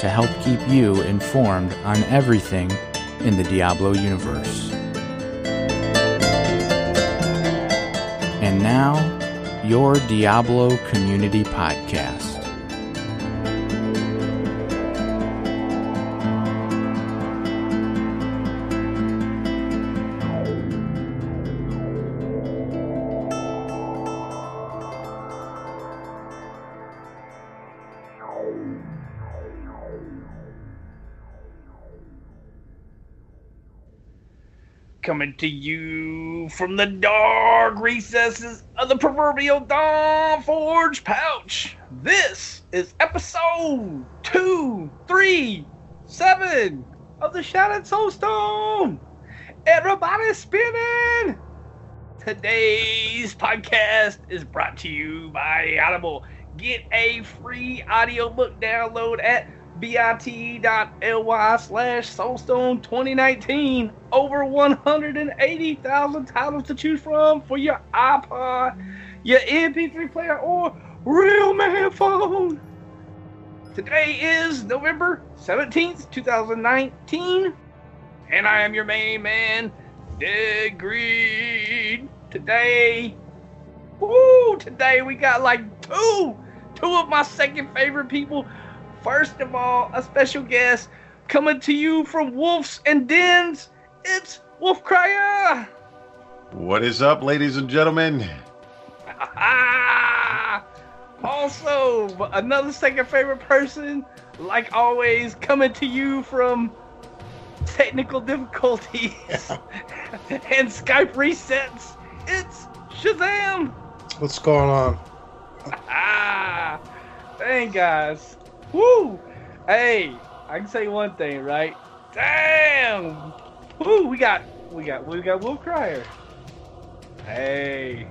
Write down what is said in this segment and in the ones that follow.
to help keep you informed on everything in the Diablo universe. And now, your Diablo Community Podcast. Coming to you from the dark recesses of the proverbial Dawn Forge pouch. This is episode two, three, seven of the Shattered Soulstone. Everybody spinning! Today's podcast is brought to you by Audible. Get a free audiobook download at bit.ly slash soulstone 2019 over 180,000 titles to choose from for your iPod, your MP3 player, or real man phone. Today is November 17th, 2019, and I am your main man, Dead. Today, woo, today we got like two, two of my second favorite people First of all, a special guest coming to you from Wolves and Dens. It's Wolf Crier. What is up, ladies and gentlemen? also, another second favorite person, like always, coming to you from technical difficulties and Skype resets. It's Shazam. What's going on? Ah, Dang, guys. Woo! Hey, I can say one thing, right? Damn! Woo! We got, we got, we got Wolf Crier. Hey,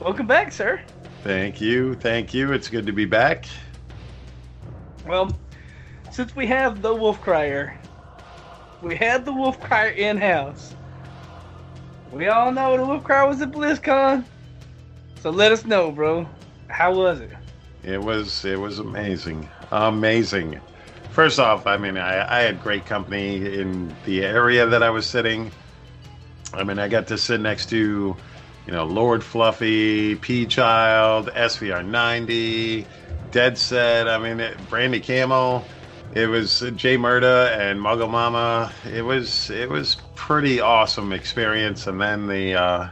welcome back, sir. Thank you, thank you. It's good to be back. Well, since we have the Wolf Crier, we had the Wolf Crier in house. We all know the Wolf Crier was at BlizzCon. So let us know, bro. How was it? It was it was amazing, amazing. First off, I mean, I, I had great company in the area that I was sitting. I mean, I got to sit next to, you know, Lord Fluffy, P Child, SVR ninety, Dead Set. I mean, it, Brandy Camel. It was Jay Murda and Muggle Mama. It was it was pretty awesome experience. And then the uh,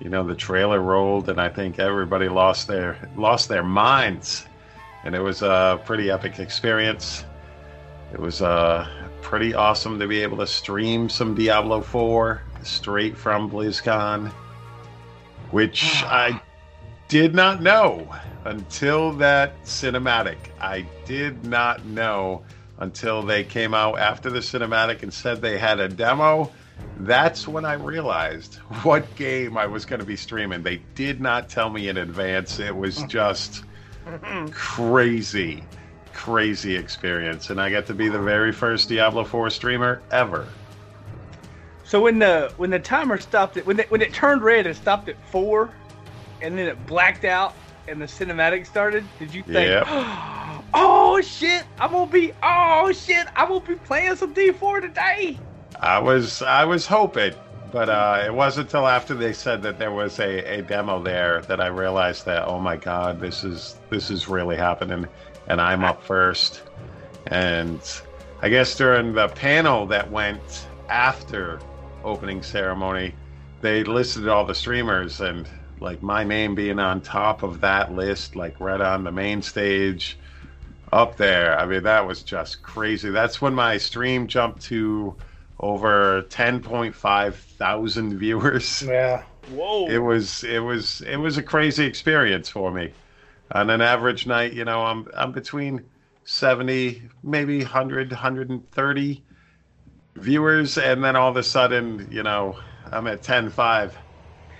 you know the trailer rolled and i think everybody lost their lost their minds and it was a pretty epic experience it was uh, pretty awesome to be able to stream some diablo 4 straight from blizzcon which i did not know until that cinematic i did not know until they came out after the cinematic and said they had a demo that's when I realized what game I was going to be streaming. They did not tell me in advance. It was just crazy, crazy experience. And I got to be the very first Diablo 4 streamer ever. So when the when the timer stopped it when it, when it turned red it stopped at 4 and then it blacked out and the cinematic started, did you think Yep. Oh shit, I'm to be oh shit, I'm to be playing some D4 today. I was I was hoping, but uh, it wasn't until after they said that there was a, a demo there that I realized that oh my god, this is this is really happening, and I'm up first. And I guess during the panel that went after opening ceremony, they listed all the streamers and like my name being on top of that list, like right on the main stage up there. I mean, that was just crazy. That's when my stream jumped to over 10.5 thousand viewers. Yeah. Whoa. It was it was it was a crazy experience for me. On an average night, you know, I'm I'm between 70, maybe 100, 130 viewers, and then all of a sudden, you know, I'm at 10.5.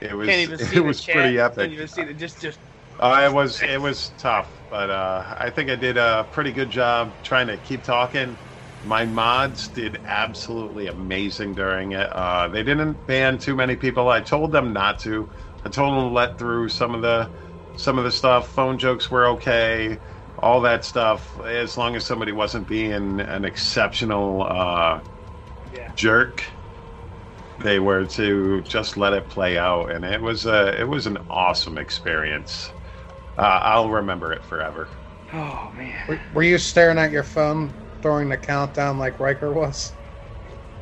It was Can't even see it the was chat. pretty Can't even see the just just Uh, it was it was tough, but uh, I think I did a pretty good job trying to keep talking. My mods did absolutely amazing during it. Uh, they didn't ban too many people. I told them not to. I told them to let through some of the some of the stuff. Phone jokes were okay, all that stuff, as long as somebody wasn't being an exceptional uh, yeah. jerk. They were to just let it play out, and it was a it was an awesome experience. Uh, I'll remember it forever. Oh man. Were, were you staring at your phone during the countdown like Rhykker was?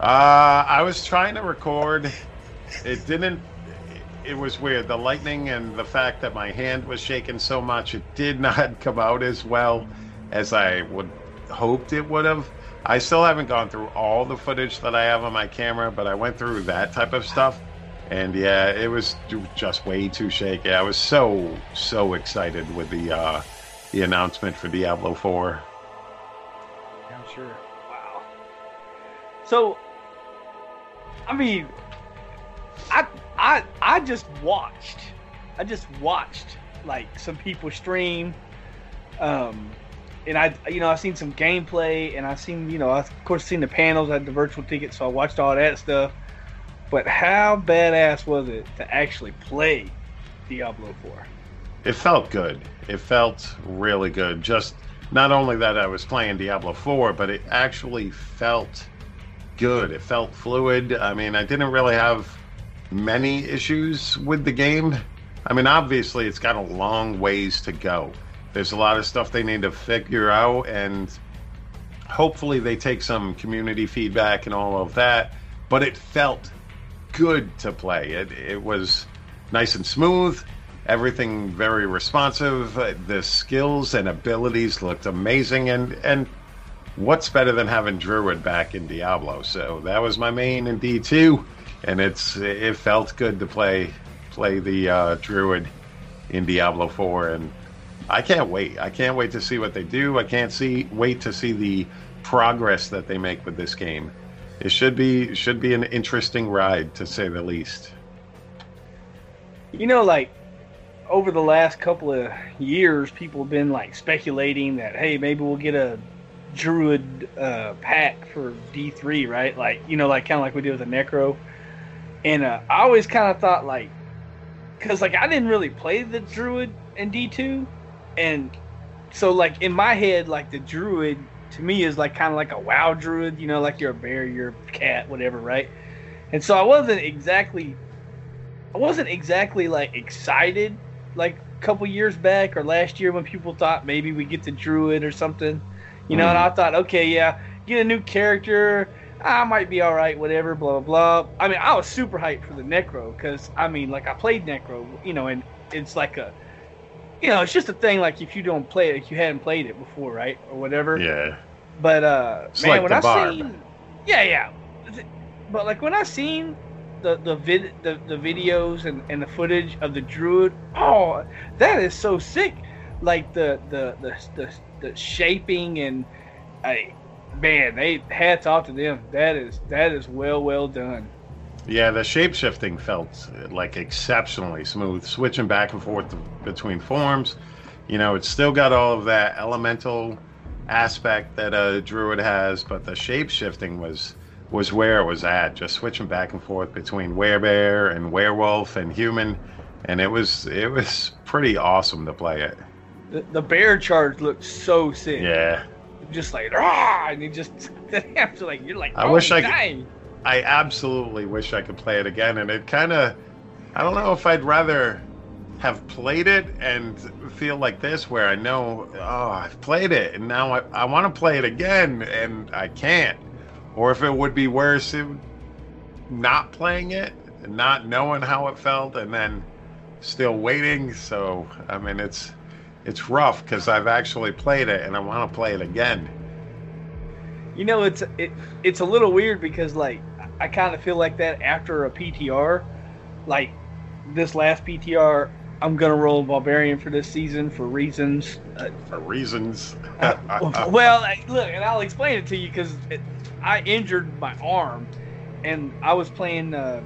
Uh, I was trying to record. It didn't. It was weird. The lightning and the fact that my hand was shaking so much, it did not come out as well as I would hoped it would have. I still haven't gone through all the footage that I have on my camera, but I went through that type of stuff, and yeah, it was just way too shaky. I was so so excited with the uh, the announcement for Diablo Four. I'm sure. Wow. So, I mean, I I I just watched. I just watched like some people stream, um, and I you know I seen some gameplay, and I seen you know I, of course seen the panels, I had the virtual ticket, so I watched all that stuff. But how badass was it to actually play Diablo Four? It felt good. It felt really good. Just not only that I was playing Diablo 4, but it actually felt good. It felt fluid. I mean, I didn't really have many issues with the game. I mean, obviously, it's got a long ways to go. There's a lot of stuff they need to figure out, and hopefully, they take some community feedback and all of that. But it felt good to play. It, it was nice and smooth everything very responsive. Uh, The skills and abilities looked amazing, and and what's better than having Druid back in Diablo? So that was my main in D two, and it's it felt good to play play the uh, Druid in Diablo four, and I can't wait. I can't wait to see what they do. I can't see wait to see the progress that they make with this game. It should be should be an interesting ride to say the least. You know, like over the last couple of years, people have been like speculating that hey, maybe we'll get a druid uh, pack for D three, right? Like you know, like kind of like we did with the Necro. And uh, I always kind of thought like, because like I didn't really play the druid in D two, and so like in my head, like the druid to me is like kind of like a WoW druid, you know, like you're a bear, you're a cat, whatever, right? And so I wasn't exactly I wasn't exactly like excited like a couple years back or last year when people thought maybe we get the druid or something. You know, and I thought, okay, yeah, get a new character. I might be all right, whatever, blah blah blah. I mean, I was super hyped for the Necro because I mean, like I played Necro, you know, and it's like a, you know, it's just a thing. Like if you don't play it, if you hadn't played it before, right, or whatever. Yeah. But uh, It's man, like when I barb. seen, yeah, yeah, but like when I seen the the vid the, the videos and, and the footage of the druid, oh, that is so sick. Like the the the the, the shaping and, I, man, they hats off to them. That is that is well well done. Yeah, the shape shifting felt like exceptionally smooth, switching back and forth between forms. You know, it's still got all of that elemental aspect that a druid has, but the shape shifting was was where it was at, just switching back and forth between werebear and werewolf and human, and it was it was pretty awesome to play it. The, the bear charge looked so sick. Yeah, Just like rah, and you just after like you're like I oh, wish I could- I absolutely wish I could play it again, and it kind of, I don't know if I'd rather have played it and feel like this, where I know, oh, I've played it, and now I, I want to play it again, and I can't, or if it would be worse, it, not playing it, and not knowing how it felt, and then still waiting. So I mean, it's it's rough because I've actually played it, and I want to play it again. You know, it's it, it's a little weird because like I kind of feel like that after a PTR, like this last PTR, I'm gonna roll Barbarian for this season for reasons. Uh, For reasons. well, look, and I'll explain it to you because I injured my arm, and I was playing uh,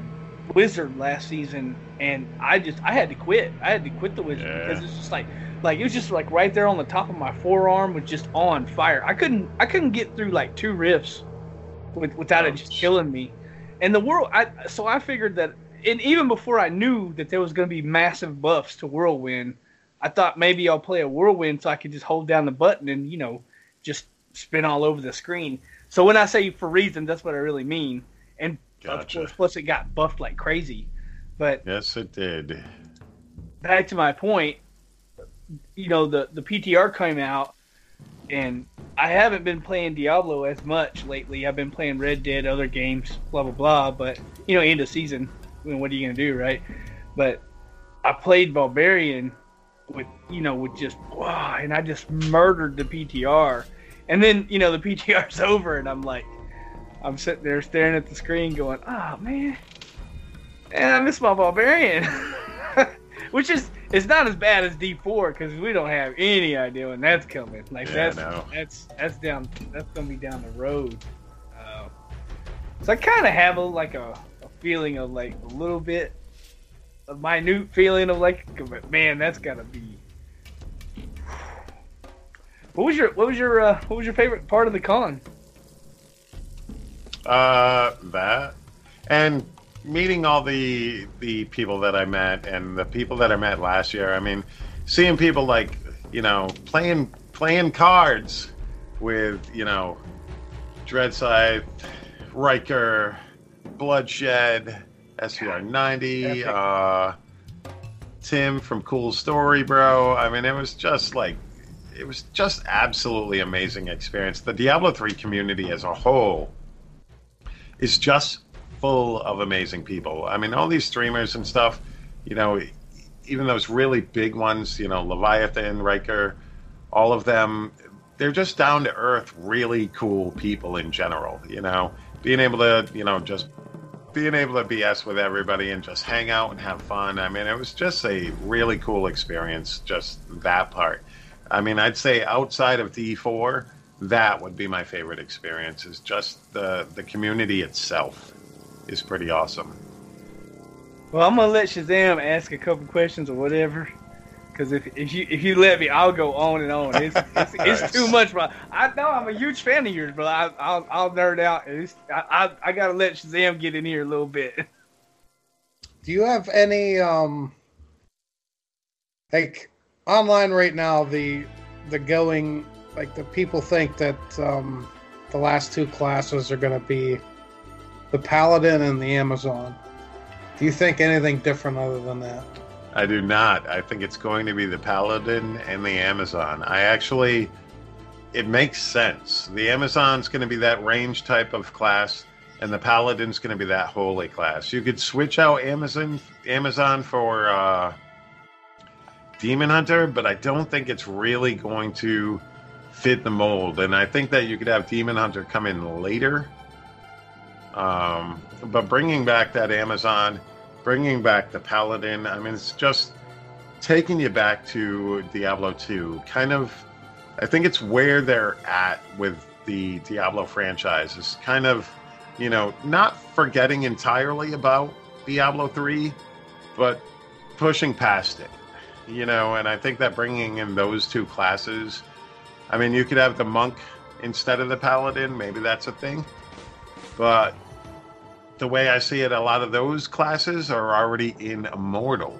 Wizard last season, and I just I had to quit. I had to quit the Wizard Yeah. because it's just like like it was just like right there on the top of my forearm was just on fire. I couldn't I couldn't get through like two rifts with, without it just killing me. And the world, I so I figured that, and even before I knew that there was going to be massive buffs to Whirlwind, I thought maybe I'll play a Whirlwind so I could just hold down the button and you know just spin all over the screen. So when I say for reasons, that's what I really mean. And of Gotcha. course, plus it got buffed like crazy. But yes, it did. back to my point, you know, the the PTR came out, and I haven't been playing Diablo as much lately. I've been playing Red Dead, other games, blah blah blah. But you know, end of season, What are you gonna do, right? But I played Barbarian with you know with just wow, and I just murdered the PTR. And then you know the PTR's over, and I'm like, I'm sitting there staring at the screen, going, "Oh man, and I miss my Barbarian," which is it's not as bad as D4 because we don't have any idea when that's coming. Like Yeah, that's no. that's that's down that's gonna be down the road. Uh, so I kind of have a like a feeling of like a little bit a minute feeling of like, man, that's gotta be. What was your what was your uh, what was your favorite part of the con? Uh, that and meeting all the the people that I met and the people that I met last year. I mean, seeing people like you know playing playing cards with you know Dreadscythe, Rhykker, Bloodshed, SVR ninety, uh, Tim from Cool Story, bro. I mean, it was just like it was just absolutely amazing experience. The Diablo 3 community as a whole is just full of amazing people. I mean, all these streamers and stuff, you know, even those really big ones, you know, Leviathan, Rhykker, all of them, they're just down to earth, really cool people in general, you know, being able to, you know, just being able to BS with everybody and just hang out and have fun. I mean, it was just a really cool experience, just that part. I mean, I'd say outside of D4, that would be my favorite experience. Is just the the community itself is pretty awesome. Well, I'm gonna let Shazam ask a couple questions or whatever. Because if, if you if you let me, I'll go on and on. It's it's, it's too much, bro. I know I'm a huge fan of yours, but I, I'll I'll nerd out. It's, I, I I gotta let Shazam get in here a little bit. Do you have any um like online right now the the going like the people think that um the last two classes are going to be the paladin and the amazon. Do you think anything different other than that? I do not. I think it's going to be the Paladin and the Amazon. I actually, it makes sense. The Amazon's going to be that range type of class, and the Paladin's going to be that holy class. You could switch out Amazon Amazon for uh, Demon Hunter, but I don't think it's really going to fit the mold. And I think that you could have Demon Hunter come in later. Um, but bringing back that Amazon, bringing back the Paladin, I mean, it's just taking you back to Diablo 2. Kind of, I think it's where they're at with the Diablo franchise. Is kind of, you know, not forgetting entirely about Diablo 3, but pushing past it. You know, and I think that bringing in those two classes, I mean, you could have the monk instead of the paladin. Maybe that's a thing. But the way I see it, a lot of those classes are already in Immortal.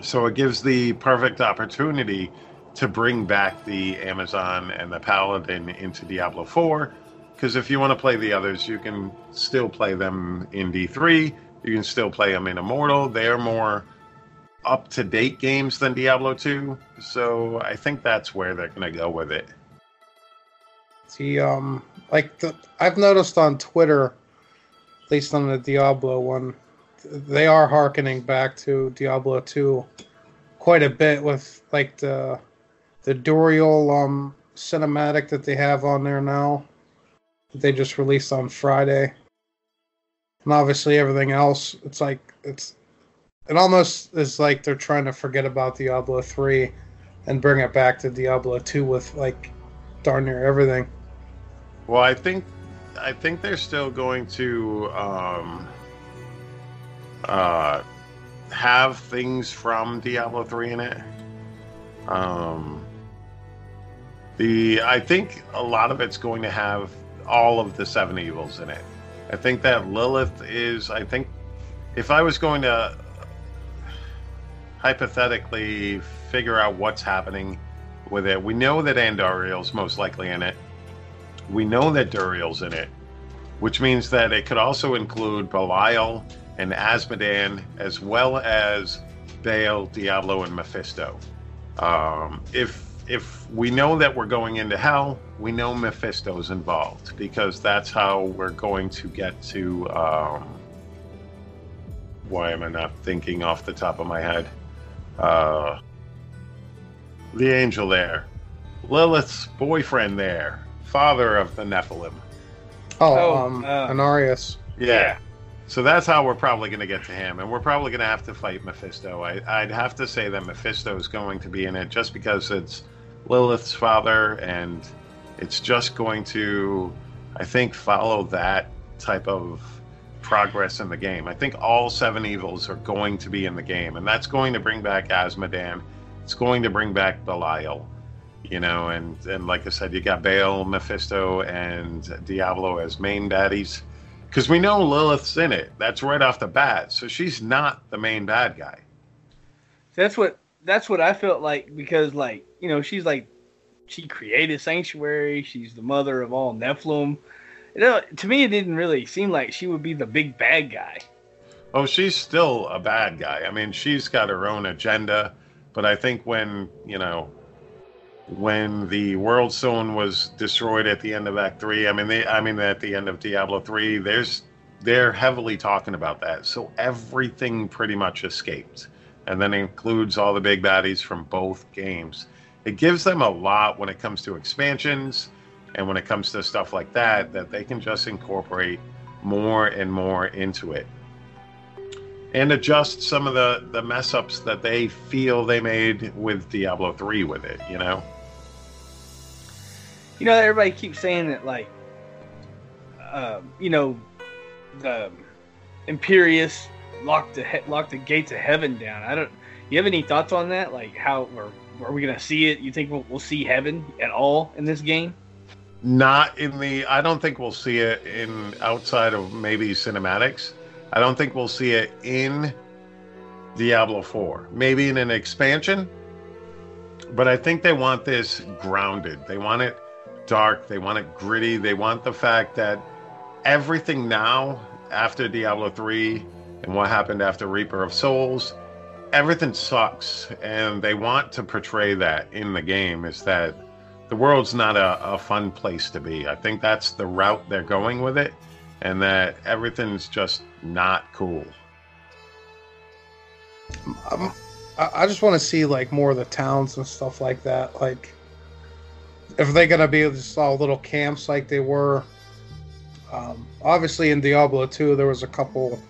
So it gives the perfect opportunity to bring back the Amazon and the Paladin into Diablo 4. Because if you want to play the others, you can still play them in D3. You can still play them in Immortal. They're more up to date games than Diablo 2. So I think that's where they're going to go with it. See, um, like the, I've noticed on Twitter, at least on the Diablo one, they are harkening back to Diablo two quite a bit with like the the Duriel um cinematic that they have on there now. that They just released on Friday, and obviously everything else. It's like it's it almost is like they're trying to forget about Diablo three, and bring it back to Diablo two with like darn near everything. Well, I think I think they're still going to um, uh, have things from Diablo three in it. Um, the I think a lot of it's going to have all of the seven evils in it. I think that Lilith is. I think if I was going to hypothetically figure out what's happening with it, we know that Andariel's most likely in it. We know that Duriel's in it, which means that it could also include Belial and Azmodan, as well as Baal, Diablo, and Mephisto. Um, if if we know that we're going into hell, we know Mephisto's involved because that's how we're going to get to. Um, why am I not thinking off the top of my head? Uh, the angel there, Lilith's boyfriend there, father of the Nephilim. Oh, Oh, um, uh, Inarius. Yeah. So that's how we're probably going to get to him, and we're probably going to have to fight Mephisto. I, I'd have to say that Mephisto is going to be in it just because it's Lilith's father, and it's just going to, I think, follow that type of progress in the game. I think all seven evils are going to be in the game, and that's going to bring back Azmodan. It's going to bring back Belial, you know, and and like I said, you got Baal, Mephisto, and Diablo as main baddies. Because we know Lilith's in it. That's right off the bat. So she's not the main bad guy. That's what that's what I felt like because like you know she's like she created sanctuary. She's the mother of all Nephilim. You know, to me, it didn't really seem like she would be the big bad guy. Oh, she's still a bad guy. I mean, she's got her own agenda. But I think when, you know, when the World Stone was destroyed at the end of Act Three, I mean, they, I mean, at the end of Diablo Three, there's they're heavily talking about that. So everything pretty much escaped, and then includes all the big baddies from both games. It gives them a lot when it comes to expansions and when it comes to stuff like that that they can just incorporate more and more into it and adjust some of the the mess ups that they feel they made with Diablo 3 with it, you know. You know, everybody keeps saying that like, um, you know, the Imperius locked the he- locked the gates of heaven down. I don't. You have any thoughts on that? Like, how or are we gonna see it? You think we'll, we'll see heaven at all in this game? Not in the I don't think we'll see it in outside of maybe cinematics. I don't think we'll see it in Diablo 4. Maybe in an expansion. But I think they want this grounded. They want it dark, they want it gritty. They want the fact that everything now after Diablo 3 and what happened after Reaper of Souls, everything sucks and they want to portray that in the game is that the world's not a, a fun place to be. I think that's the route they're going with it, and that everything's just not cool. Um, I, just want to see like more of the towns and stuff like that. Like, if they're gonna be just all little camps like they were. Um, obviously, in Diablo 2, there was a couple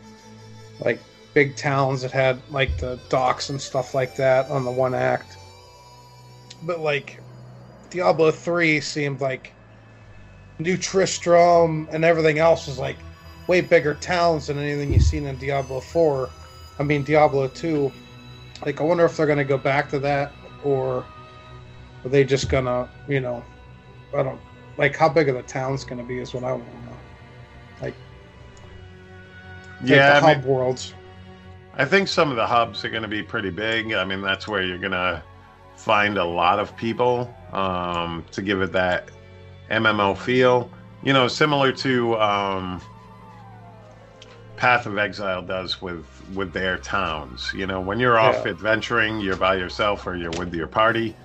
like big towns that had like the docks and stuff like that on the one act. But like Diablo 3 seemed like New Tristram and everything else was like way bigger towns than anything you've seen in Diablo 4. I mean Diablo 2. Like I wonder if they're gonna go back to that or are they just gonna, you know, I don't like how big of the towns gonna be is what I want to know. Like, like Yeah, the I hub mean, worlds. I think some of the hubs are to be pretty big. I mean, that's where you're to find a lot of people um, to give it that MMO feel. You know, similar to um, Path of Exile does with with their towns. You know, when you're off Yeah. adventuring, you're by yourself or you're with your party.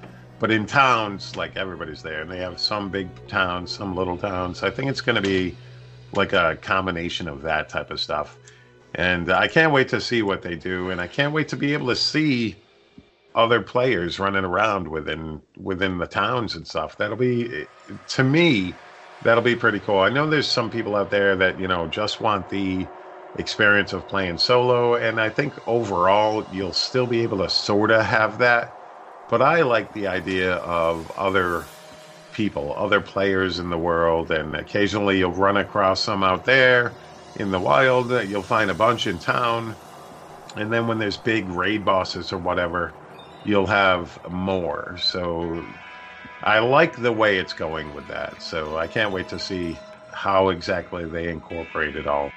But in towns, like everybody's there, and they have some big towns, some little towns. I think it's going to be like a combination of that type of stuff. And I can't wait to see what they do, and I can't wait to be able to see other players running around within within the towns and stuff. That'll be, to me, that'll be pretty cool. I know there's some people out there that you know just want the experience of playing solo. And I think overall, you'll still be able to sort of have that. But I like the idea of other people, other players in the world, and occasionally you'll run across some out there in the wild. You'll find a bunch in town. And then when there's big raid bosses or whatever, you'll have more. So I like the way it's going with that. So I can't wait to see how exactly they incorporate it all.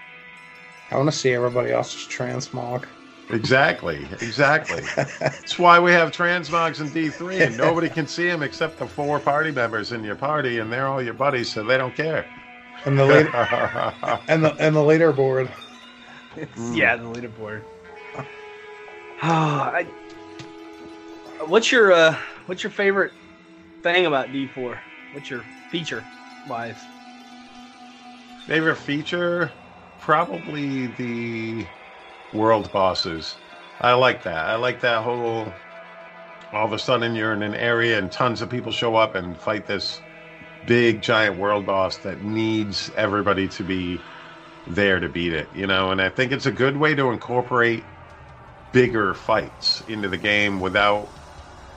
I want to see everybody else's transmog. Exactly, exactly. That's why we have transmogs in D3, and nobody can see them except the four party members in your party, and they're all your buddies, so they don't care. And the later and the and the leaderboard. yeah, the leaderboard. Oh, I, what's your uh, what's your favorite thing about D4? What's your feature wise? Favorite feature? Probably the world bosses. I like that. I like that whole. All of a sudden, you're in an area and tons of people show up and fight this big giant world boss that needs everybody to be there to beat it, you know. And I think it's a good way to incorporate bigger fights into the game without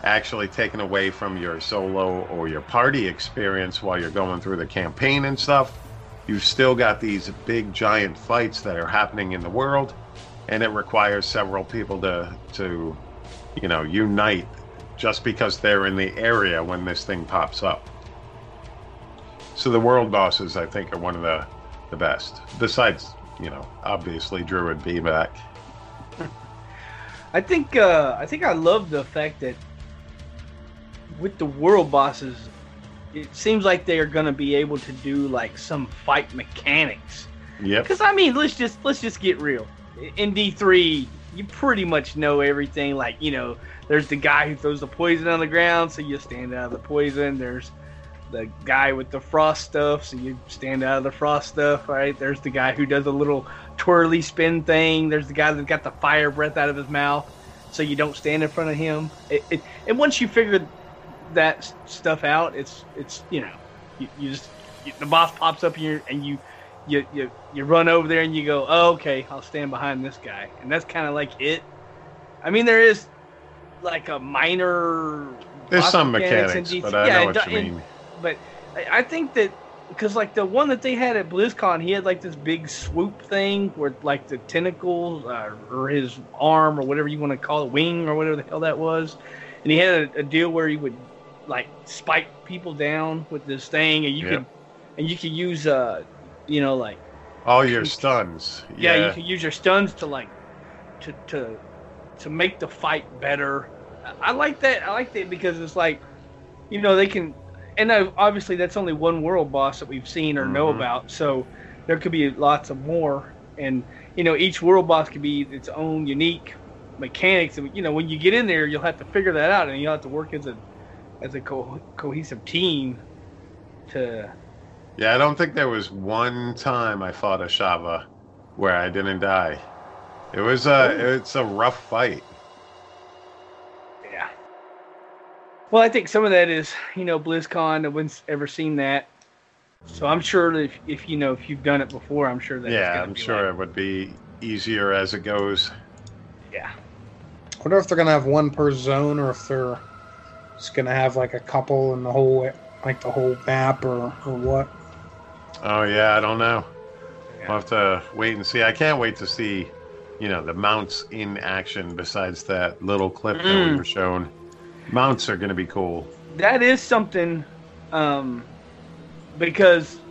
actually taking away from your solo or your party experience while you're going through the campaign and stuff. You've still got these big giant fights that are happening in the world and it requires several people to to you know unite just because they're in the area when this thing pops up. So the world bosses, I think, are one of the the best. Besides, you know, obviously Druid be back. I think uh, I think I love the fact that with the world bosses, it seems like they are going to be able to do like some fight mechanics. Yep. Because I mean, let's just let's just get real. In D three, you pretty much know everything. Like you know, there's the guy who throws the poison on the ground, so you stand out of the poison. There's the guy with the frost stuff, so you stand out of the frost stuff, right? There's the guy who does a little twirly spin thing. There's the guy that's got the fire breath out of his mouth, so you don't stand in front of him. It, it, and once you figure that stuff out, it's it's you know, you, you just you, the boss pops up here and you. You, you, you run over there and you go, oh, okay, I'll stand behind this guy. And that's kind of like it. I mean, there is like a minor. There's some mechanics mechanics, but I yeah, know what do- you mean. but I I think that because like the one that they had at BlizzCon, he had like this big swoop thing where like the tentacles uh, or his arm or whatever you want to call it, wing or whatever the hell that was, and he had a, a deal where he would like spike people down with this thing, and you Yep. could and you could use uh you know like All your stuns. yeah, Yeah. you can use your stuns to like to to to make the fight better. I- like that. I like that because it's like, you know, they can, and obviously that's only one world boss that we've seen or know Mhm. about. So there could be lots of more, and you know, each world boss could be its own unique mechanics. And you know, when you get in there, you'll have to figure that out, and you'll have to work as a as a co- cohesive team to Yeah, I don't think there was one time I fought Ashava where I didn't die. It was uh, a it's a rough fight. Yeah. Well, I think some of that is, you know, BlizzCon. No one's ever seen that, so I'm sure that if, if you know if you've done it before, I'm sure that. yeah, I'm be sure like- it would be easier as it goes. yeah. I wonder if they're gonna have one per zone or if they're just gonna have like a couple in the whole like the whole map or or what. Oh yeah, I don't know. Yeah. We'll have to wait and see. I can't wait to see, you know, the mounts in action besides that little clip that we Mm. were shown. Mounts are gonna be cool. That is something, um, because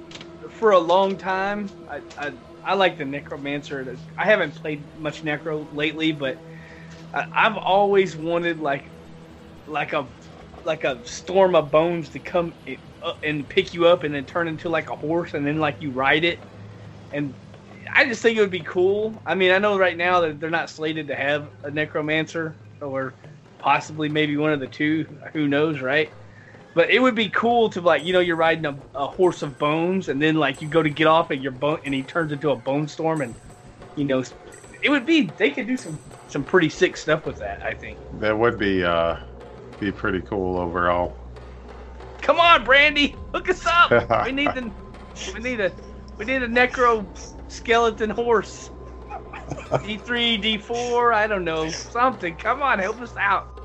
for a long time, I, I I like the Necromancer. I haven't played much Necro lately, but I, I've always wanted like like a like a storm of bones to come and pick you up and then turn into like a horse and then like you ride it and I just think it would be cool. I mean, I know right now that they're not slated to have a necromancer or possibly maybe one of the two, who knows, right? But it would be cool to like, you know, you're riding a, a horse of bones and then like you go to get off and your bone and he turns into a bone storm and you know, it would be they could do some some pretty sick stuff with that, I think. That would be uh be pretty cool overall. Come on, Brandy, hook us up. we need the we need a we need a necro skeleton horse. D3, D4, I don't know, something. Come on, help us out.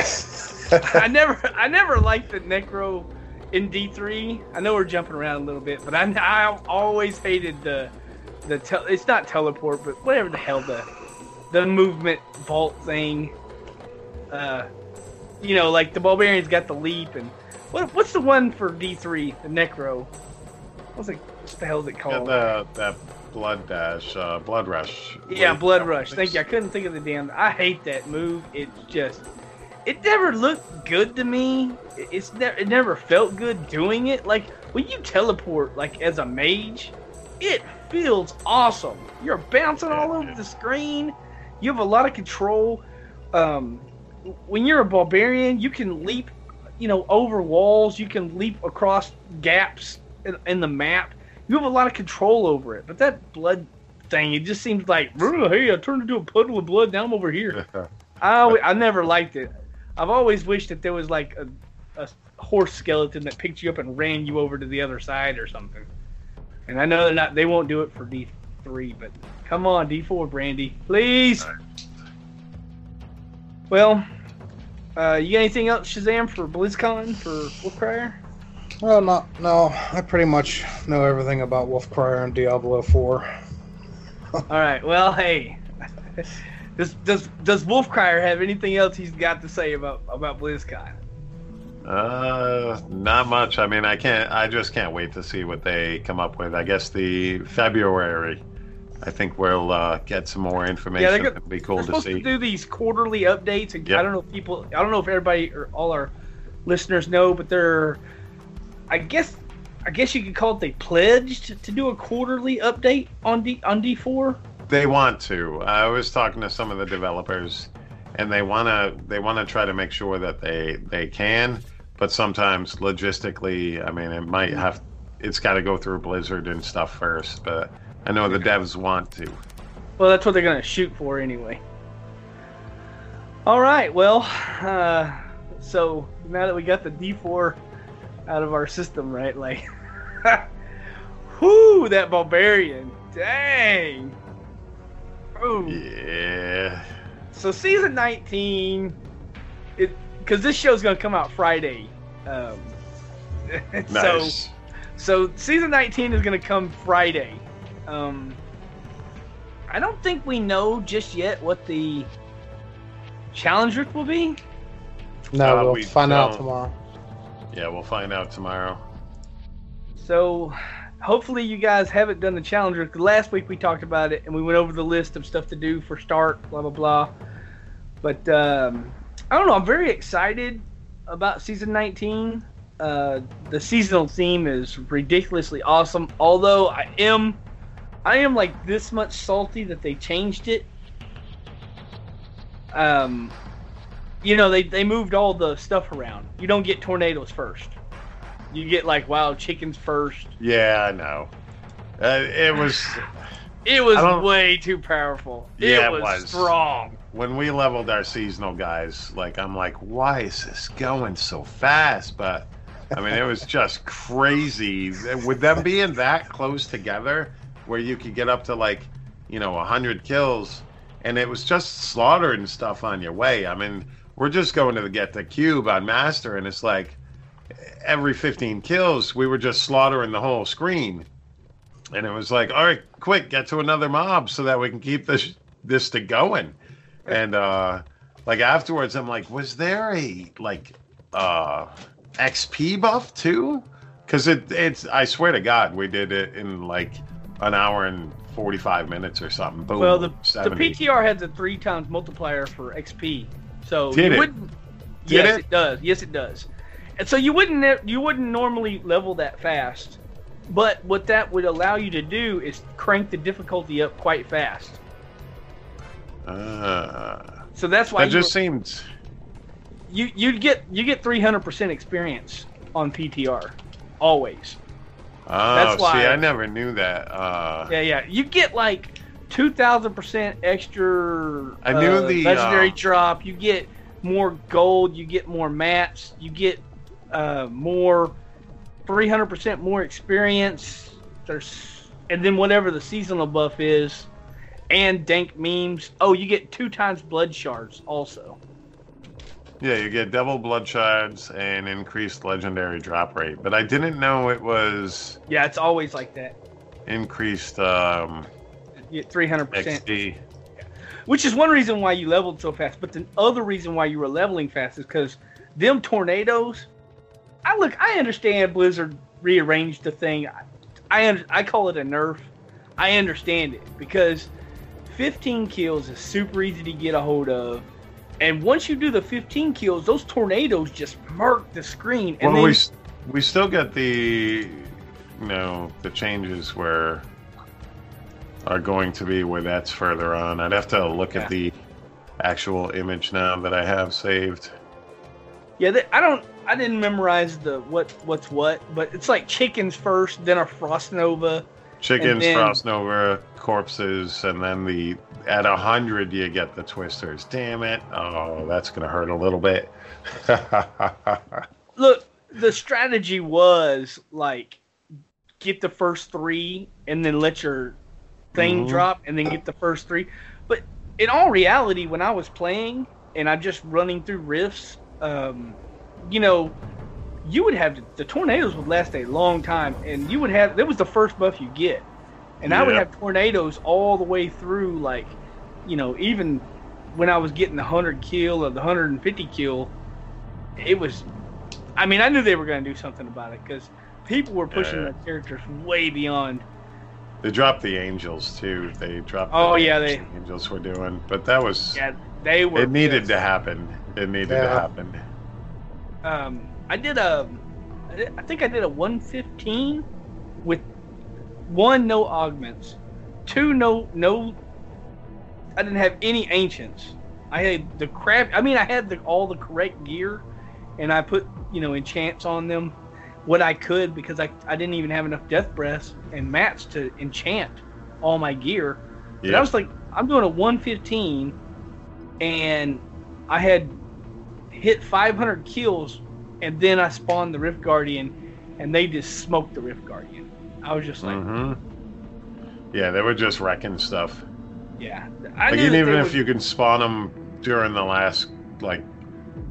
I never, I never liked the Necro in D3. I know we're jumping around a little bit, but I, I always hated the, the. Tel- it's not teleport, but whatever the hell the, the movement vault thing. Uh, you know, like the barbarians got the leap, and what, what's the one for D3? The Necro. What's it? What the hell is it Yeah, called? the, that blood dash, uh, blood rush. Yeah, Wait, Blood Rush. Thank you. I couldn't think of the damn. I hate that move. It's just, it never looked good to me. It- It's never, it never felt good doing it. Like when you teleport, like as a mage, it feels awesome. You're bouncing all over the screen. You have a lot of control. Um, when you're a barbarian, you can leap, you know, over walls. You can leap across gaps in, in the map. You have a lot of control over it. But that blood thing, it just seems like, hey, I turned into a puddle of blood. Now I'm over here. I, I never liked it. I've always wished that there was like a, a horse skeleton that picked you up and ran you over to the other side or something. And I know they're not. They won't do it for D three, but come on, D four, Brandy, please. Well, uh, you got anything else, Shazam, for BlizzCon for Wolfcrier? Well, not no. I pretty much know everything about Wolfcrier and Diablo 4. All right. Well, hey, does does does Wolfcrier have anything else he's got to say about about BlizzCon? Uh, not much. I mean, I can't. I just can't wait to see what they come up with. I guess the February. I think we'll uh, get some more information. go- It'd be cool We're to supposed see. to do these quarterly updates, and Yep. I don't know if people, I don't know if everybody or all our listeners know, but they're, I guess, I guess you could call it they pledged to do a quarterly update on D on D four. They want to. I was talking to some of the developers, and they wanna they wanna try to make sure that they they can, but sometimes logistically, I mean, it might have it's got to go through Blizzard and stuff first. But I know the devs want to. Well, that's what they're gonna shoot for anyway. All right. Well, uh, so now that we got the D four out of our system, right? Like, whoo, that barbarian! Dang. Ooh. Yeah. So season 19, it because this show's gonna come out Friday. Um, So Nice. so season 19 is gonna come Friday. Um, I don't think we know just yet what the challenge rift will be. No, Uh, we'll we find out don't. tomorrow. yeah, we'll find out tomorrow. So hopefully you guys haven't done the challenge rift. 'cause Last week we talked about it and we went over the list of stuff to do for start, blah blah blah. But um, I don't know. I'm very excited about season 19. Uh, the seasonal theme is ridiculously awesome. Although I am, I am like this much salty that they changed it. Um, you know they they moved all the stuff around. You don't get tornadoes first. You get like wild chickens first. Yeah, I know. Uh, it was It was way too powerful. Yeah, it it was, was. strong. when we leveled our seasonal guys. Like I'm like, why is this going so fast? But I mean, it was just crazy. With them being that close together, where you could get up to like, you know, hundred kills, and it was just slaughter and stuff on your way. I mean, we're just going to get the cube on master, and it's like every 15 kills, we were just slaughtering the whole screen. And it was like, all right, quick, get to another mob so that we can keep this this to going. And uh like afterwards, I'm like, was there a like uh XP buff too? Because it it's I swear to God, we did it in like an hour and 45 minutes or something. Boom. well, the, the PTR has a three times multiplier for XP, so Did you it? wouldn't. Did yes, it? it? does. Yes, it does. And so you wouldn't you wouldn't normally level that fast, but what that would allow you to do is crank the difficulty up quite fast. Uh, So that's why that just seems. you you get you get 300% experience on PTR, always. Oh, That's why- see, I never knew that. Uh, Yeah, yeah. You get like two thousand percent extra. I knew uh, the, legendary uh, drop. You get more gold. You get more mats. You get uh, more three hundred percent more experience. There's and then whatever the seasonal buff is, and dank memes. Oh, you get two times blood shards also. Yeah, you get double blood shards and increased legendary drop rate. But I didn't know it was Yeah, it's always like that. increased um, 300%. XP. Which is one reason why you leveled so fast. But the other reason why you were leveling fast is because them tornadoes. I look. I understand Blizzard rearranged the thing. I I, I call it a nerf. I understand it because 15 kills is super easy to get a hold of. And once you do the 15 kills, those tornadoes just mark the screen. And Well, then, we we still get the you know the changes where are going to be where that's further on. I'd have to look Yeah. at the actual image now that I have saved. yeah, they, I don't. I didn't memorize the what what's what, but it's like chickens first, then a frost nova. Chickens, then- frost nova, corpses, and then the at a hundred you get the twisters. Damn it! Oh, that's gonna hurt a little bit. look, the strategy was like get the first three and then let your thing Mhm. drop and then get the first three. But in all reality, when I was playing and I'm just running through rifts, um, you know, you would have the tornadoes would last a long time, and you would have that was the first buff you get, and I would have tornadoes all the way through, like, you know, even when I was getting the hundred kill or the hundred and fifty kill, it was. I mean, I knew they were going to do something about it because people were pushing Yeah. their characters way beyond. they dropped the angels too. They dropped. Oh, the yeah, they- the angels were doing, but that was Yeah, they were. it needed pissed. to happen. It needed to happen. um, I did a, I think I did a 115 with one no augments, two no no. I didn't have any ancients. I had the crap. I mean, I had the, all the correct gear, and I put you know enchants on them, what I could because I I didn't even have enough death breaths and mats to enchant all my gear. But I was like, I'm doing a 115, and I had hit 500 kills, and then I spawned the Rift Guardian, and they just smoked the Rift Guardian. I was just like, hmm Yeah, they were just wrecking stuff. yeah. I Like that even if would- you can spawn them during the last like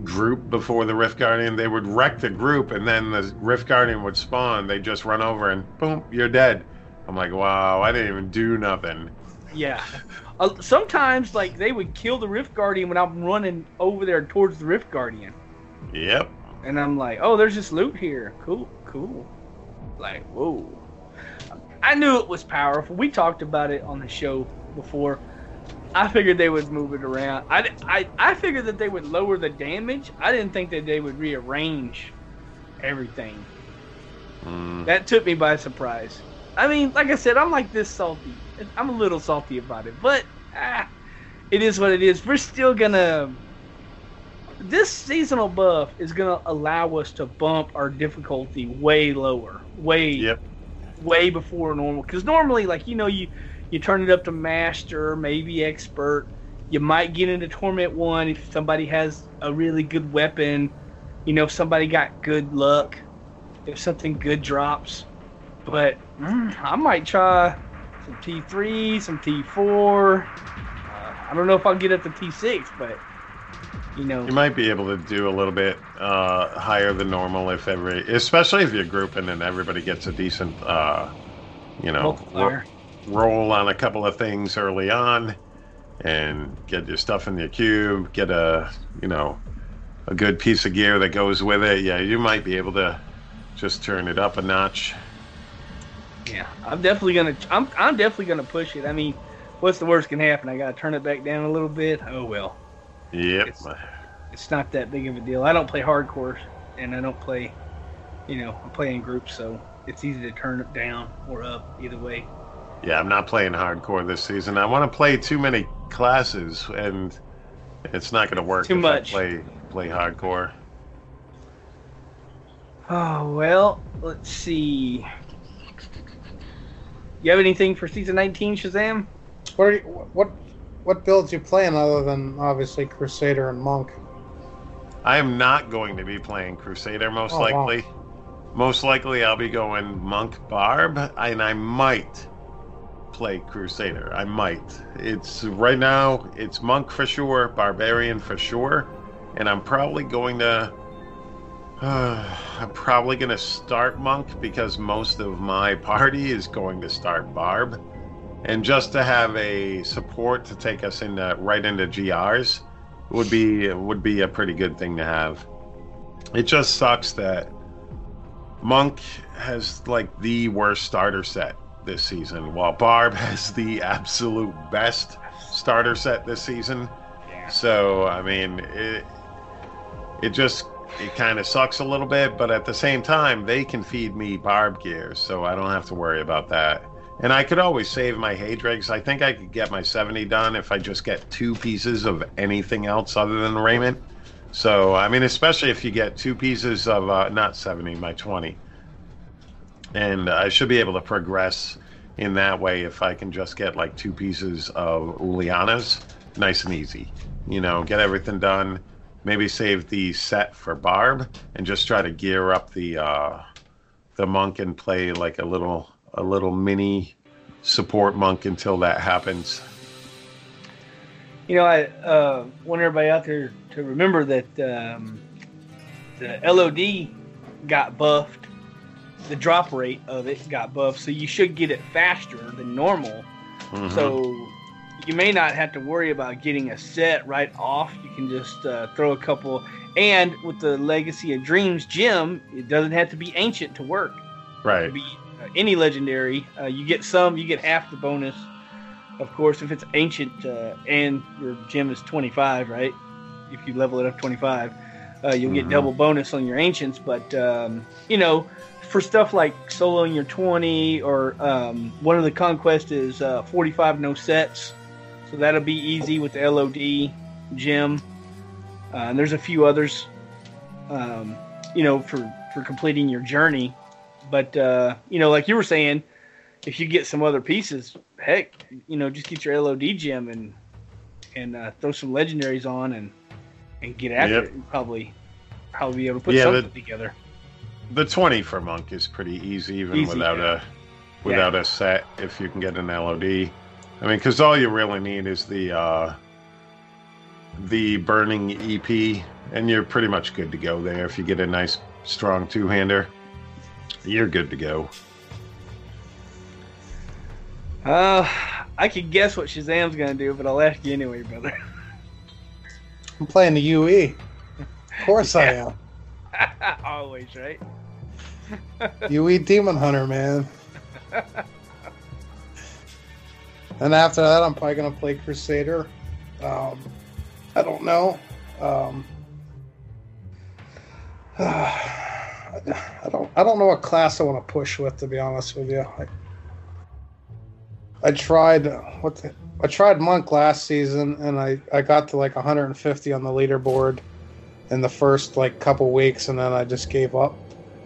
group before the Rift Guardian, they would wreck the group, and then the Rift Guardian would spawn. They just run over and boom, you're dead. I'm like, wow, I didn't even do nothing. yeah. Uh, sometimes, like, they would kill the Rift Guardian when I'm running over there towards the Rift Guardian. Yep. And I'm like, oh, there's this loot here. Cool, cool. Like, whoa. I knew it was powerful. We talked about it on the show before. I figured they would move it around. I, I, I figured that they would lower the damage. I didn't think that they would rearrange everything. Mm. That took me by surprise. I mean, like I said, I'm like this salty. I'm a little salty about it, but ah, it is what it is. We're still gonna. This seasonal buff is gonna allow us to bump our difficulty way lower, way, Yep. way before normal. Because normally, like you know, you you turn it up to master, maybe expert. You might get into torment one if somebody has a really good weapon. You know, if somebody got good luck, if something good drops. But mm, I might try some T3, some T4. Uh, I don't know if I'll get up to T6, but you know, You might be able to do a little bit uh, higher than normal if every, especially if you're grouping and everybody gets a decent, uh, you know, ro- roll on a couple of things early on, and get your stuff in your cube. Get a, you know, a good piece of gear that goes with it. Yeah, you might be able to just turn it up a notch. Yeah, I'm definitely gonna. I'm I'm definitely gonna push it. I mean, what's the worst can happen? I gotta turn it back down a little bit. Oh well, Yep. It's- it's not that big of a deal. I don't play hardcore, and I don't play, you know, I play in groups, so it's easy to turn it down or up either way. Yeah, I'm not playing hardcore this season. I want to play too many classes, and it's not going to work Too much. Play play hardcore. Oh well, let's see. You have anything for season 19, Shazam? What are you, what what builds you playing other than obviously Crusader and Monk? I am not going to be playing Crusader most Oh, wow. likely. Most likely, I'll be going Monk Barb, and I might play Crusader. I might. It's right now. It's Monk for sure, Barbarian for sure, and I'm probably going to. Uh, I'm probably going to start Monk because most of my party is going to start Barb, and just to have a support to take us into uh, right into GRs would be would be a pretty good thing to have. It just sucks that Monk has like the worst starter set this season, while Barb has the absolute best starter set this season. Yeah. So I mean, it it just it kind of sucks a little bit, but at the same time, they can feed me Barb gear, so I don't have to worry about that. And I could always save my Haedrig's. I think I could get my 70 done if I just get two pieces of anything else other than raiment. So, I mean, especially if you get two pieces of, uh, not 70, my 20. And I should be able to progress in that way if I can just get like two pieces of Ulianas, nice and easy. You know, get everything done. Maybe save the set for Barb and just try to gear up the uh, the monk and play like a little a little mini support monk until that happens. You know, I uh, want everybody out there to remember that um, the LOD got buffed. The drop rate of it got buffed, so you should get it faster than normal. Mhm. So you may not have to worry about getting a set right off. You can just uh, throw a couple. And with the Legacy of Dreams gem, it doesn't have to be ancient to work. It right. be any legendary. Uh, you get some, you get half the bonus. Of course, if it's ancient uh, and your gem is 25, right? If you level it up 25, uh, you'll get Mhm. double bonus on your ancients. But, um, you know, for stuff like soloing your 20 or um, one of the conquest is uh, 45 no sets. So that'll be easy with the LOD gem. Uh, and there's a few others, um, you know, for, for completing your journey. But, uh, you know, like you were saying, if you get some other pieces, heck, you know, just get your LOD gem and and uh, throw some legendaries on and and get after Yep. it. And probably probably be able to put Yeah, something but- together. The 20 for monk is pretty easy even Easy, without yeah. a without a set if you can get an LOD. I mean, because all you really need is the uh, the burning EP, and you're pretty much good to go there. If you get a nice strong two hander, you're good to go. Uh, I could guess what Shazam's gonna do, but I'll ask you anyway, brother. I'm playing the UE. Of course I am. Always, right? UE Demon Hunter, man. and after that, I'm probably gonna play Crusader. Um, I don't know. Um, I don't. I don't know what class I want to push with. To be honest with you, I, I tried what the, I tried monk last season, and I I got to like 150 on the leaderboard in the first like couple weeks, and then I just gave up.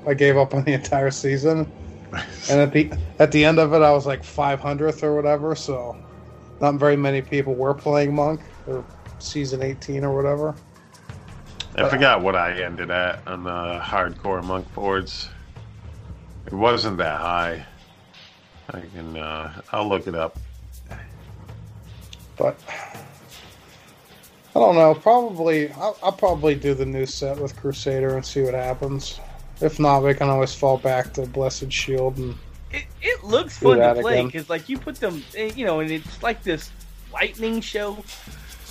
I gave up on the entire season, and at the at the end of it, I was like 500th or whatever. So, not very many people were playing monk or season 18 or whatever. I forgot what I ended at on the hardcore monk boards. It wasn't that high. I can. Uh, I'll look it up. But I don't know. Probably I'll, I'll probably do the new set with Crusader and see what happens. If not, we can always fall back to Blessed Shield and It, it looks fun to play because, like, you put them, eh, you know, and it's like this lightning show.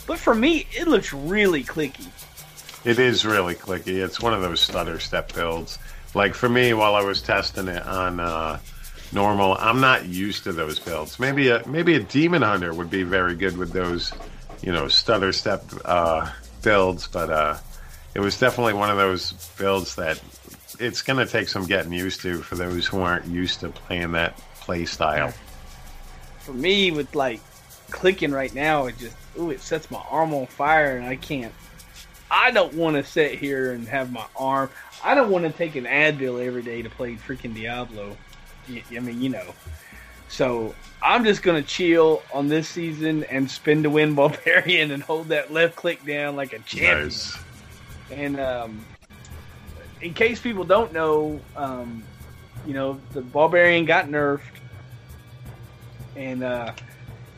But for me, it looks really clicky. It is really clicky. It's one of those stutter step builds. Like for me, while I was testing it on uh, normal, I'm not used to those builds. Maybe a maybe a demon hunter would be very good with those, you know, stutter step uh, builds. But uh, it was definitely one of those builds that it's going to take some getting used to for those who aren't used to playing that play style. For me, with like clicking right now, it just ooh, it sets my arm on fire, and I can't. I don't want to sit here and have my arm. I don't want to take an Advil every day to play freaking Diablo. Y- I mean, you know. So I'm just gonna chill on this season and spin to win Barbarian and hold that left click down like a champion. Nice. And um, in case people don't know, um, you know, the Barbarian got nerfed. and uh,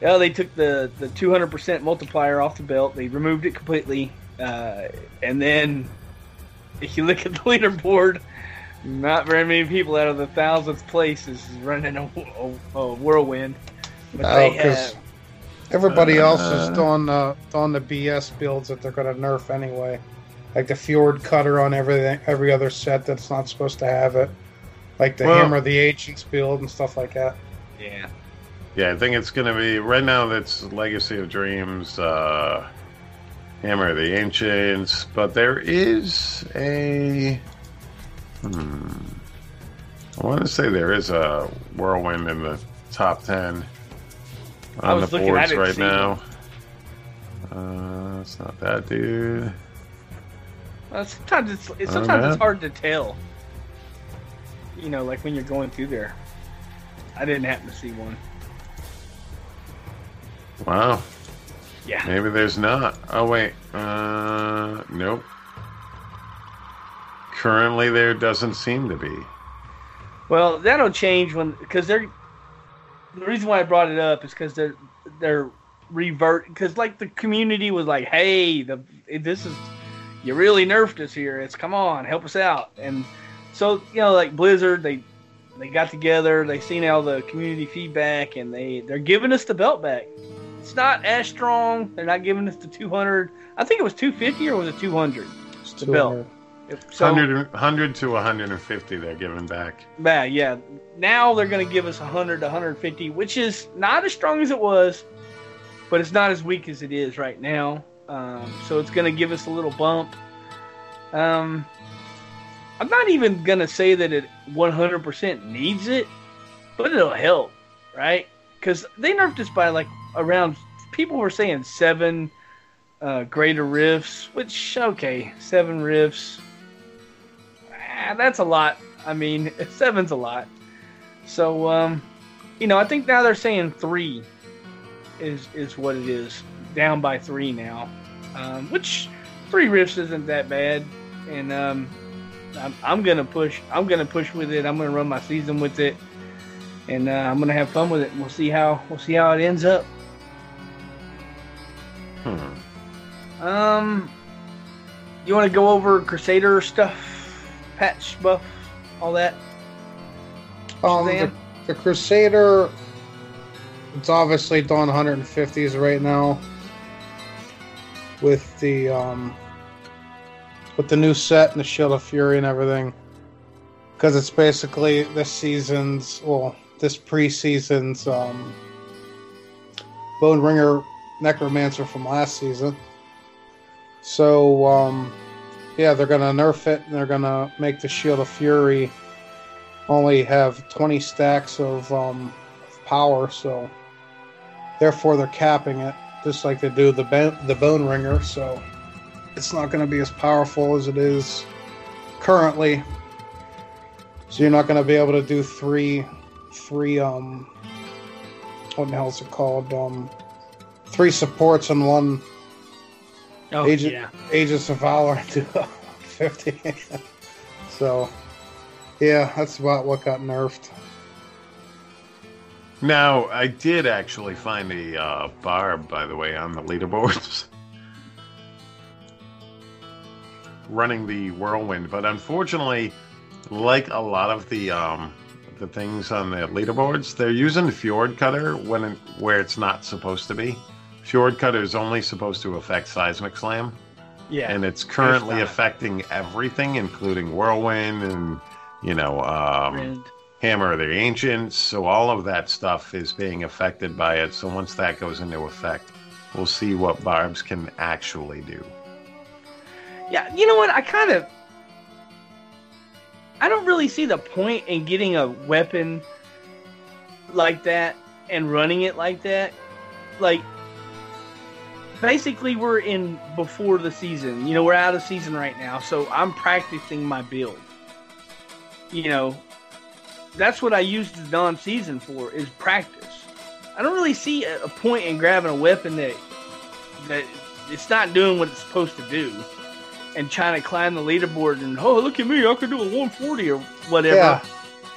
yeah, they took the the 200% multiplier off the belt. They removed it completely, uh, and then if you look at the leaderboard, not very many people out of the thousandth place is running a, a, a whirlwind. But Oh, they 'cause- have, Everybody else is on doing uh, doing the BS builds that they're going to nerf anyway, like the Fjord Cutter on everything, every other set that's not supposed to have it, like the Well- Hammer of the Ancients build and stuff like that. yeah, Yeah, I think it's going to be right now. That's Legacy of Dreams, uh, Hammer of the Ancients, but there is a. Hmm. I want to say there is a whirlwind in the top ten on the looking, boards right now. Uh, it's not that dude. Sometimes it's, it's sometimes it's hard to tell. You know, like when you're going through there. I didn't happen to see one. Wow, Yeah. maybe there's not. Oh wait, uh, nope. Currently, there doesn't seem to be. Well, that'll change when because they're the reason why I brought it up is because they're they're revert because like the community was like, hey, the this is you really nerfed us here. It's come on, help us out. And so you know, like Blizzard, they they got together, they seen all the community feedback, and they they're giving us the belt back. It's not as strong. They're not giving us the 200. I think it was 250 or was it 200? It's The belt. 200. So 100, 100 to 150 they're giving back. Yeah, yeah. Now they're going to give us 100 to 150, which is not as strong as it was, but it's not as weak as it is right now. Um, so it's going to give us a little bump. Um, I'm not even going to say that it 100% needs it, but it'll help, right? Because they nerfed us by like around, people were saying seven uh, greater rifts, which, okay, seven rifts. Ah, that's a lot. I mean, seven's a lot. So, um, you know, I think now they're saying three is is what it is, down by three now, um, which three riffs isn't that bad, and um, I'm, I'm gonna push. I'm gonna push with it. I'm gonna run my season with it, and uh, I'm gonna have fun with it. We'll see how we'll see how it ends up. Hmm. Um, you want to go over Crusader stuff, patch buff, all that? Um, the, the Crusader, it's obviously doing 150s right now with the um, with the new set and the Shield of Fury and everything, because it's basically this season's well, this preseason's um, Bone Ringer Necromancer from last season. So um, yeah, they're gonna nerf it and they're gonna make the Shield of Fury only have 20 stacks of, um, of power, so therefore they're capping it, just like they do the ben- the Bone Ringer. So it's not going to be as powerful as it is currently. So you're not going to be able to do three, three um, what the hell is it called? Um, three supports and one Oh Agent- yeah. Aegis of Valor to 50. so, yeah, that's about what got nerfed. Now, I did actually find a uh, barb, by the way, on the leaderboards. Running the whirlwind, but unfortunately, like a lot of the um, the things on the leaderboards, they're using Fjord Cutter when it, where it's not supposed to be. Fjord Cutter is only supposed to affect Seismic Slam, Yeah. and it's currently not. affecting everything, including whirlwind and you know um, Hammer of the Ancients, so all of that stuff is being affected by it. So once that goes into effect, we'll see what barbs can actually do. Yeah, you know what? I kind of. I don't really see the point in getting a weapon like that and running it like that. Like, basically, we're in before the season. You know, we're out of season right now, so I'm practicing my build. You know, that's what I use the non-season for is practice. I don't really see a a point in grabbing a weapon that that it's not doing what it's supposed to do and trying to climb the leaderboard and oh look at me I could do a 140 or whatever. Yeah.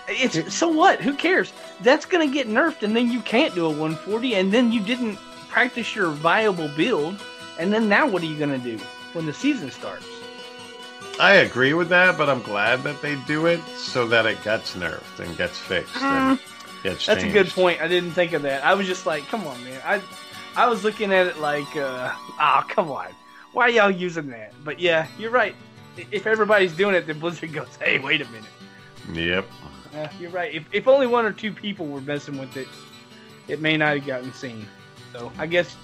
It's so what? Who cares? that's gonna get nerfed, and then you can't do a 140, and then you didn't practice your viable build, and then now what are you gonna do when the season starts? I agree with that, but I'm glad that they do it so that it gets nerfed and gets fixed. and gets Mm. That's a good point. I didn't think of that. I was just like, come on, man. I I was looking at it like, uh, ah, come on. Why y'all using that? But yeah, you're right. If everybody's doing it, then Blizzard goes, hey, wait a minute. Yep. Uh, you're right. If, if only one or two people were messing with it, it may not have gotten seen. So I guess,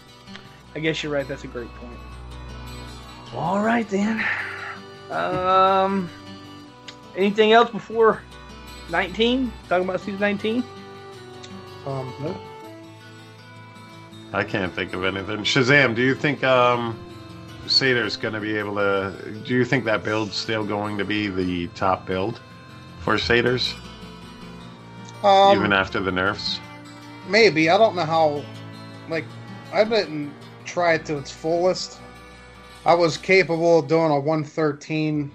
I guess you're right. That's a great point. All right then. Um, anything else before 19? Talking about season 19? Um, nope. I can't think of anything. Shazam, do you think um, Sator's going to be able to? Do you think that build's still going to be the top build for Satyrs, Um, even after the nerfs? maybe I don't know how. Like, I didn't try it to its fullest. I was capable of doing a 113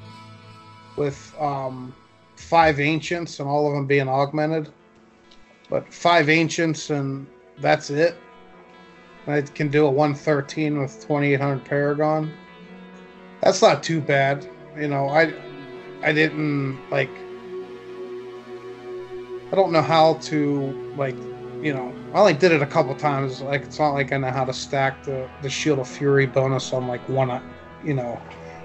with um, five ancients and all of them being augmented. But five ancients and that's it. I can do a 113 with 2800 Paragon. That's not too bad. You know, I I didn't like I don't know how to like you know, I only did it a couple times. Like it's not like I know how to stack the the Shield of Fury bonus on like one, uh, you know,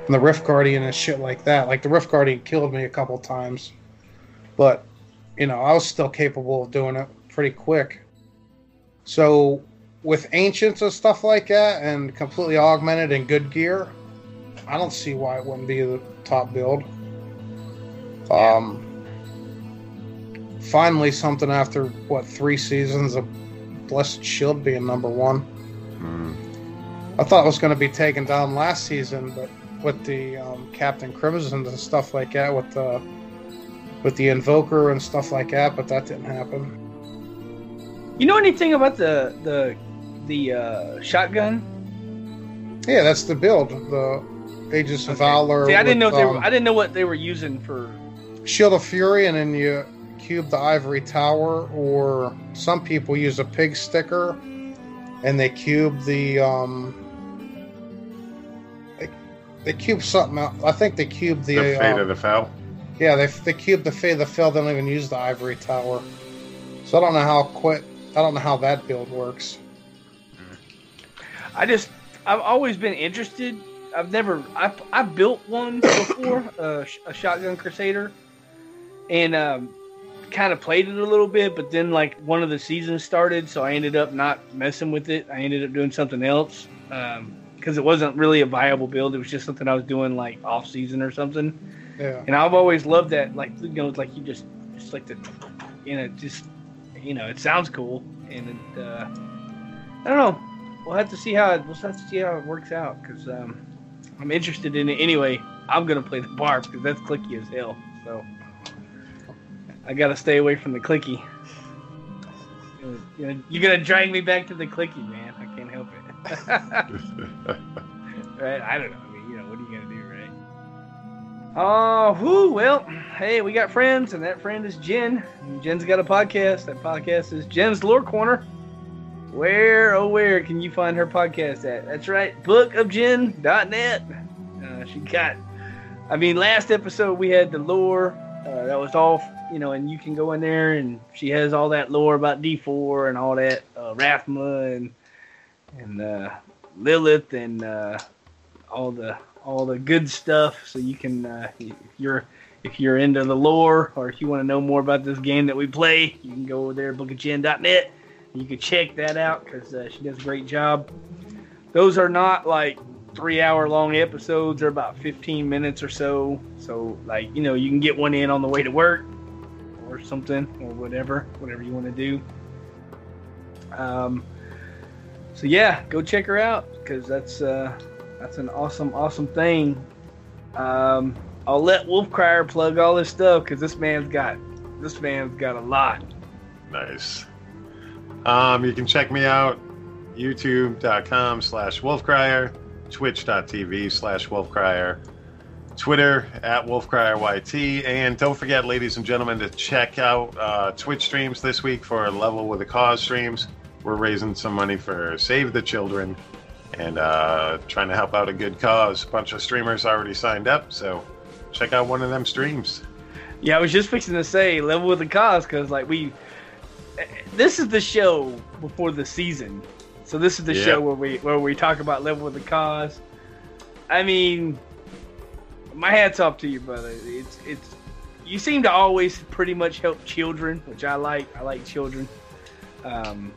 and the Rift Guardian and shit like that. Like the Rift Guardian killed me a couple times, but you know I was still capable of doing it pretty quick. So with ancients and stuff like that, and completely augmented and good gear, I don't see why it wouldn't be the top build. Um, finally something after what three seasons of Blessed Shield being number one. Hmm. I thought it was going to be taken down last season, but with the um, Captain Crimson and stuff like that, with the with the Invoker and stuff like that, but that didn't happen. You know anything about the the the uh, shotgun? Yeah, that's the build. The Aegis of Okay. Valor. See, I didn't know with, if they were, um, I didn't know what they were using for. Shield of Fury, and then you cube the Ivory Tower, or some people use a pig sticker, and they cube the um. They, they cube something out. I think they cube the. The fate um, of the fell. Yeah, they they cube the Fate of the Fell. They don't even use the Ivory Tower. So I don't know how quit. I don't know how that build works. I just I've always been interested. I've never I I built one before uh, a shotgun crusader, and um, kind of played it a little bit. But then like one of the seasons started, so I ended up not messing with it. I ended up doing something else because it wasn't really a viable build. It was just something I was doing like off season or something. Yeah. And I've always loved that, like you know, it's like you just just like the, you know, just you know, it sounds cool, and it, uh, I don't know. We'll have to see how it, we'll have to see how it works out because um, I'm interested in it anyway. I'm gonna play the barb because that's clicky as hell. So I gotta stay away from the clicky. You're gonna, you're gonna drag me back to the clicky, man. I can't help it. right? I don't know. I mean, you know, what are you gonna do, right? Oh, whoo, well, hey, we got friends, and that friend is Jen. Jen's got a podcast. That podcast is Jen's Lore Corner. Where, oh, where can you find her podcast at? That's right, bookofjen.net. Uh, she got, I mean, last episode we had the lore. Uh, that was all, you know, and you can go in there and she has all that lore about D4 and all that, uh, Rathma and, and, uh, Lilith and, uh, all the all the good stuff. So you can uh, if you're if you're into the lore or if you want to know more about this game that we play you can go over there bookofjen.net and you can check that out because uh, she does a great job. Those are not like three hour long episodes. They're about 15 minutes or so. So like you know you can get one in on the way to work or something or whatever whatever you want to do um, so yeah go check her out because that's uh, that's an awesome, awesome thing. Um, I'll let Wolfcryer plug all this stuff because this man's got this man's got a lot. Nice. Um, you can check me out youtube.com slash wolfcryer twitch.tv slash wolfcryer Twitter at WolfCryerYT. And don't forget, ladies and gentlemen, to check out uh, Twitch streams this week for Level with a Cause streams. We're raising some money for Save the Children and uh, trying to help out a good cause. A bunch of streamers already signed up, so check out one of them streams. Yeah, I was just fixing to say level with the cause because like we, this is the show before the season, so this is the Yeah. show where we where we talk about level with the cause. I mean, my hats off to you, brother. It's it's you seem to always pretty much help children, which I like. I like children, um,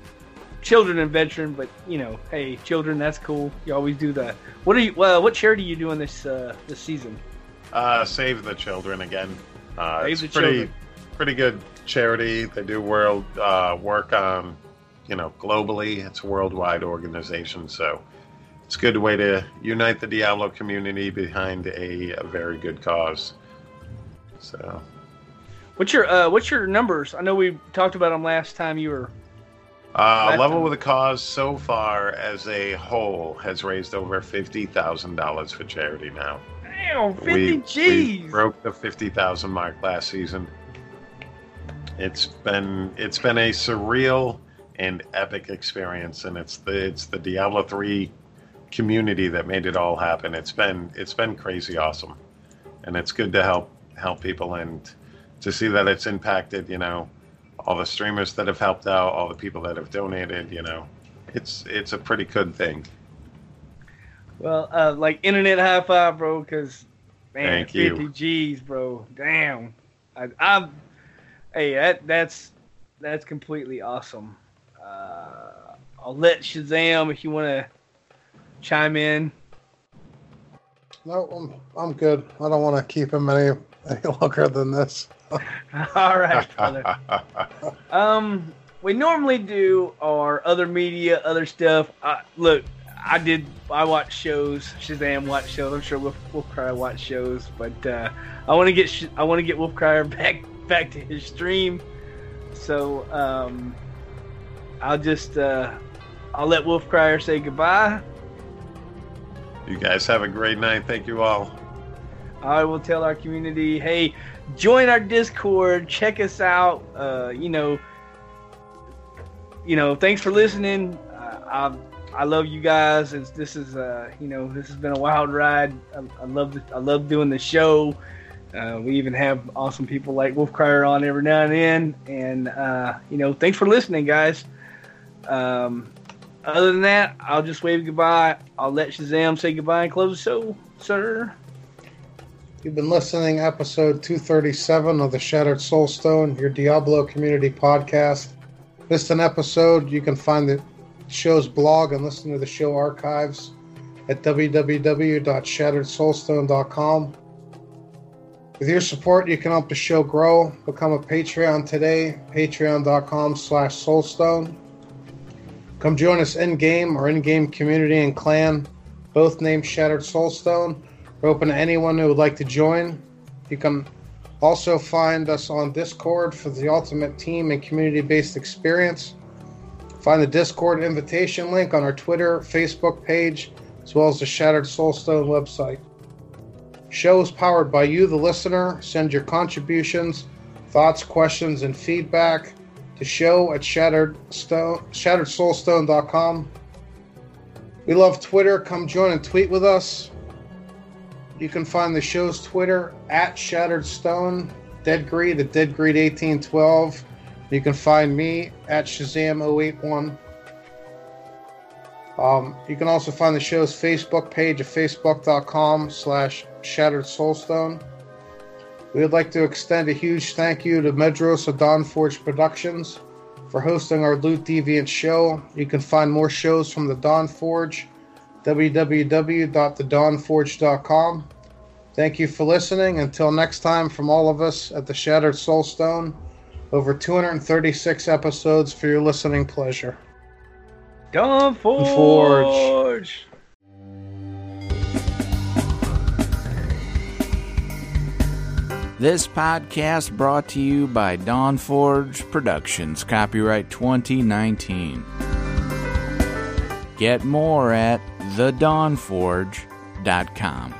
children and veteran. But you know, hey, children, that's cool. You always do that. What are you? Well, what charity are you doing this uh, this season? Uh, Save the Children again. Uh, Save it's the pretty, Children. pretty good charity. They do world uh, work on, you know, globally. It's a worldwide organization, so it's a good way to unite the Diablo community behind a, a very good cause. So What's your uh, what's your numbers? I know we talked about them last time you were. Uh, Level time. with a Cause so far as a whole has raised over fifty thousand dollars for charity now. Damn, fifty we, we G's. broke the fifty thousand mark last season. It's been it's been a surreal and epic experience, and it's the it's the Diablo three community that made it all happen. It's been it's been crazy awesome, and it's good to help help people and to see that it's impacted. You know, all the streamers that have helped out, all the people that have donated. You know, it's it's a pretty good thing. Well, uh, like internet high five, bro. Because man, Thank you. fifty G's, bro. Damn. I, I'm. Hey, that that's that's completely awesome. Uh, I'll let Shazam if you want to chime in. No, I'm I'm good. I don't want to keep him any any longer than this. All right, brother. Um, we normally do our other media, other stuff. Uh, look, I did. I watch shows. Shazam watch shows. I'm sure Wolf, Wolfcryer watch shows. But uh, I want to get Sh- I want to get Wolfcryer back back to his stream. So um, I'll just uh, I'll let Wolfcryer say goodbye. You guys have a great night. Thank you all. I will tell our community, hey, join our Discord, check us out. Uh, you know, you know, thanks for listening. Uh, I I love you guys. It's, this is uh, you know, this has been a wild ride. I, I love the, I love doing the show. Uh, we even have awesome people like Wolfcryer on every now and then. And uh, you know, thanks for listening, guys. Um, other than that, I'll just wave goodbye. I'll let Shazam say goodbye and close the show, sir. You've been listening episode 237 of the Shattered Soulstone, your Diablo community podcast. Missed an episode, you can find the show's blog and listen to the show archives at www.shatteredsoulstone.com. With your support, you can help the show grow. Become a Patreon today, patreon.com slash soulstone. Come join us in-game or in-game community and clan, both named Shattered Soulstone. We're open to anyone who would like to join. You can also find us on Discord for the ultimate team and community based experience. Find the Discord invitation link on our Twitter, Facebook page, as well as the Shattered Soulstone website. Show is powered by you, the listener. Send your contributions, thoughts, questions, and feedback to show at shattered shatteredstone, shatteredsoulstone.com. We love Twitter. Come join and tweet with us. You can find the show's Twitter at Shattered Stone, Dead Greed at Dead Greed 1812. You can find me at Shazam081. Um, you can also find the show's Facebook page at facebook.com slash Shattered Soulstone. We would like to extend a huge thank you to Medros of Dawnforge Productions for hosting our Loot Deviant show. You can find more shows from the Dawn Forge www.thedawnforge.com. Thank you for listening. Until next time, from all of us at the Shattered Soulstone, over 236 episodes for your listening pleasure. Dawn Forge. This podcast brought to you by Dawn Forge Productions, copyright 2019. Get more at thedawnforge.com.